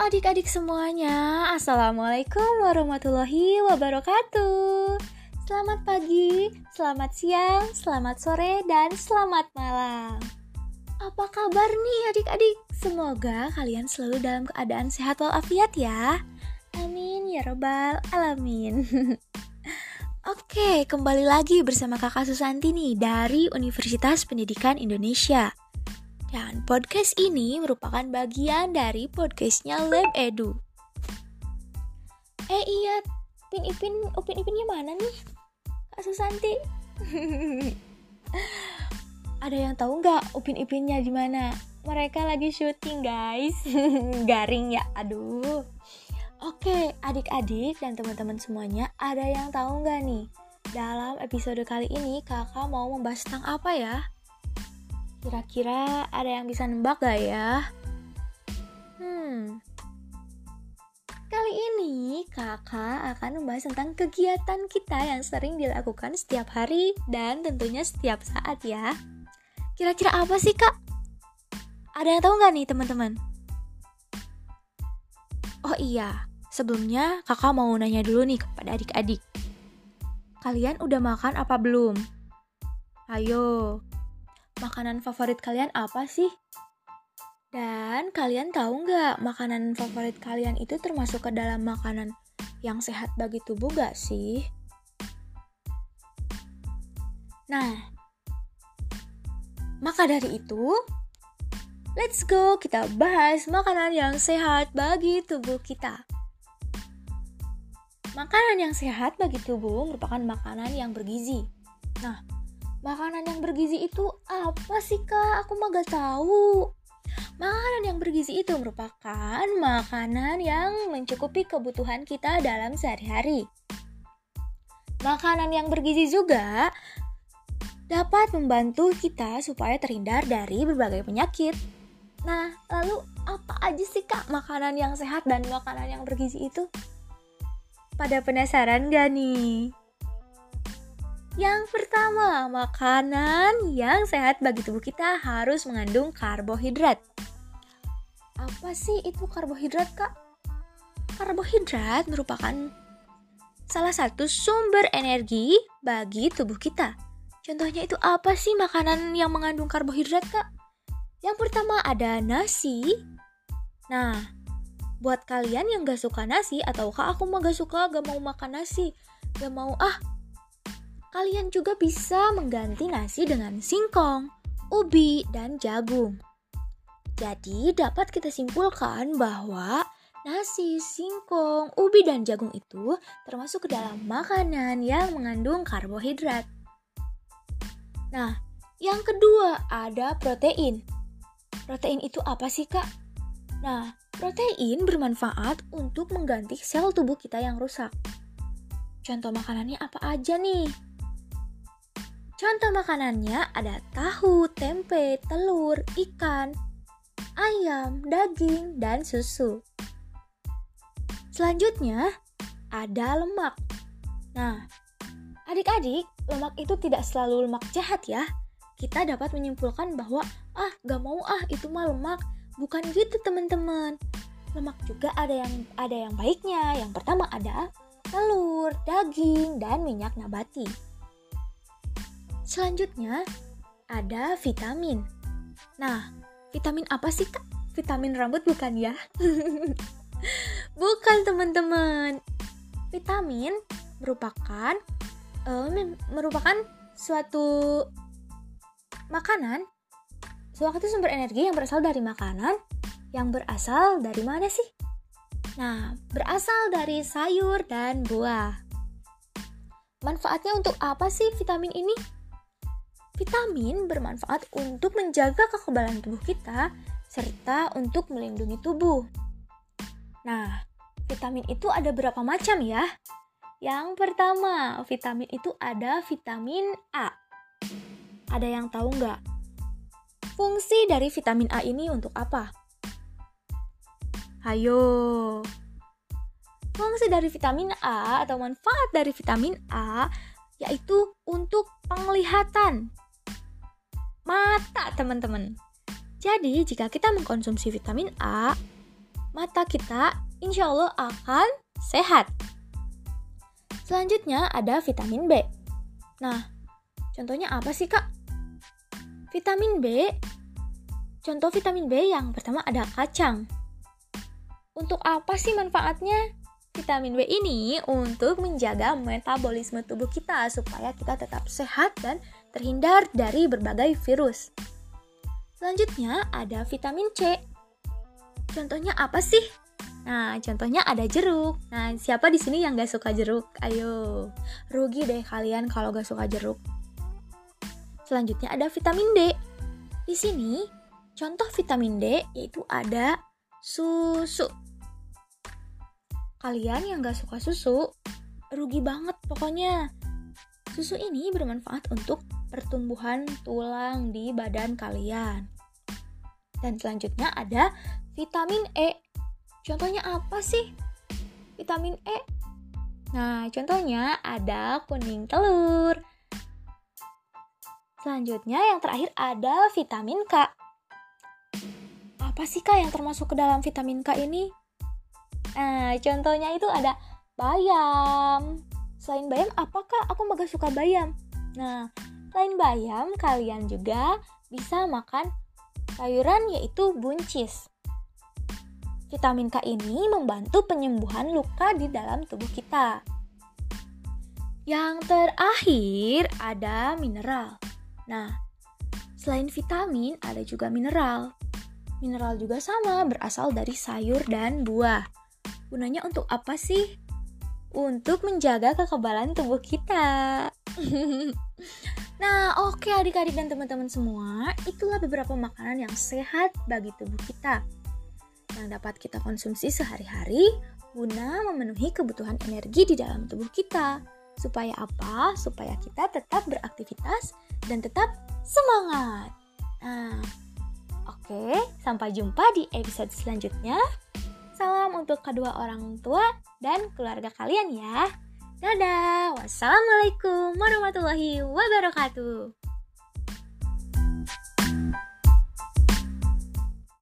adik-adik semuanya, Assalamualaikum warahmatullahi wabarakatuh. Selamat pagi, selamat siang, selamat sore, dan selamat malam. Apa kabar nih adik-adik? Semoga kalian selalu dalam keadaan sehat walafiat ya. Amin ya robbal alamin. Oke, kembali lagi bersama kakak Susanti nih dari Universitas Pendidikan Indonesia dan podcast ini merupakan bagian dari podcastnya Lab Edu. Eh iya, Pin Ipin, Upin Ipinnya mana nih? Kak Susanti. Ada yang tahu nggak Upin Ipinnya di mana? Mereka lagi syuting guys. Garing ya, aduh. Oke, adik-adik dan teman-teman semuanya, ada yang tahu nggak nih? Dalam episode kali ini, kakak mau membahas tentang apa ya? Kira-kira ada yang bisa nembak gak ya? Hmm. Kali ini kakak akan membahas tentang kegiatan kita yang sering dilakukan setiap hari dan tentunya setiap saat ya. Kira-kira apa sih kak? Ada yang tahu nggak nih teman-teman? Oh iya, sebelumnya kakak mau nanya dulu nih kepada adik-adik. Kalian udah makan apa belum? Ayo, makanan favorit kalian apa sih? Dan kalian tahu nggak makanan favorit kalian itu termasuk ke dalam makanan yang sehat bagi tubuh gak sih? Nah, maka dari itu, let's go kita bahas makanan yang sehat bagi tubuh kita. Makanan yang sehat bagi tubuh merupakan makanan yang bergizi. Nah, Makanan yang bergizi itu apa sih kak? Aku mah gak tahu. Makanan yang bergizi itu merupakan makanan yang mencukupi kebutuhan kita dalam sehari-hari. Makanan yang bergizi juga dapat membantu kita supaya terhindar dari berbagai penyakit. Nah, lalu apa aja sih kak makanan yang sehat dan makanan yang bergizi itu? Pada penasaran gak nih? Yang pertama, makanan yang sehat bagi tubuh kita harus mengandung karbohidrat. Apa sih itu karbohidrat, Kak? Karbohidrat merupakan salah satu sumber energi bagi tubuh kita. Contohnya itu apa sih makanan yang mengandung karbohidrat, Kak? Yang pertama ada nasi. Nah, buat kalian yang gak suka nasi atau kak aku mah gak suka gak mau makan nasi, gak mau ah Kalian juga bisa mengganti nasi dengan singkong, ubi, dan jagung. Jadi dapat kita simpulkan bahwa nasi, singkong, ubi, dan jagung itu termasuk ke dalam makanan yang mengandung karbohidrat. Nah, yang kedua ada protein. Protein itu apa sih, Kak? Nah, protein bermanfaat untuk mengganti sel tubuh kita yang rusak. Contoh makanannya apa aja nih? Contoh makanannya ada tahu, tempe, telur, ikan, ayam, daging, dan susu. Selanjutnya, ada lemak. Nah, adik-adik, lemak itu tidak selalu lemak jahat ya. Kita dapat menyimpulkan bahwa, ah, gak mau ah, itu mah lemak. Bukan gitu teman-teman. Lemak juga ada yang ada yang baiknya. Yang pertama ada telur, daging, dan minyak nabati. Selanjutnya, ada vitamin. Nah, vitamin apa sih kak? Vitamin rambut bukan ya? bukan teman-teman. Vitamin merupakan uh, merupakan suatu makanan, suatu sumber energi yang berasal dari makanan yang berasal dari mana sih? Nah, berasal dari sayur dan buah. Manfaatnya untuk apa sih vitamin ini? Vitamin bermanfaat untuk menjaga kekebalan tubuh kita serta untuk melindungi tubuh. Nah, vitamin itu ada berapa macam ya? Yang pertama, vitamin itu ada vitamin A. Ada yang tahu nggak? Fungsi dari vitamin A ini untuk apa? Hayo. Fungsi dari vitamin A atau manfaat dari vitamin A yaitu untuk penglihatan mata, teman-teman. Jadi, jika kita mengkonsumsi vitamin A, mata kita insya Allah akan sehat. Selanjutnya ada vitamin B. Nah, contohnya apa sih kak? Vitamin B, contoh vitamin B yang pertama ada kacang. Untuk apa sih manfaatnya? Vitamin B ini untuk menjaga metabolisme tubuh kita supaya kita tetap sehat dan terhindar dari berbagai virus. Selanjutnya ada vitamin C. Contohnya apa sih? Nah, contohnya ada jeruk. Nah, siapa di sini yang gak suka jeruk? Ayo, rugi deh kalian kalau gak suka jeruk. Selanjutnya ada vitamin D. Di sini, contoh vitamin D yaitu ada susu. Kalian yang gak suka susu, rugi banget pokoknya. Susu ini bermanfaat untuk pertumbuhan tulang di badan kalian. Dan selanjutnya ada vitamin E Contohnya apa sih? Vitamin E. Nah, contohnya ada kuning telur. Selanjutnya yang terakhir ada vitamin K. Apa sih Kak yang termasuk ke dalam vitamin K ini? Nah, contohnya itu ada bayam. Selain bayam, apakah aku gak suka bayam? Nah, selain bayam, kalian juga bisa makan sayuran yaitu buncis. Vitamin K ini membantu penyembuhan luka di dalam tubuh kita. Yang terakhir ada mineral. Nah, selain vitamin ada juga mineral. Mineral juga sama berasal dari sayur dan buah. Gunanya untuk apa sih? Untuk menjaga kekebalan tubuh kita. nah, oke okay, adik-adik dan teman-teman semua, itulah beberapa makanan yang sehat bagi tubuh kita yang dapat kita konsumsi sehari-hari guna memenuhi kebutuhan energi di dalam tubuh kita. Supaya apa? Supaya kita tetap beraktivitas dan tetap semangat. Nah, oke, sampai jumpa di episode selanjutnya. Salam untuk kedua orang tua dan keluarga kalian ya. Dadah. Wassalamualaikum warahmatullahi wabarakatuh.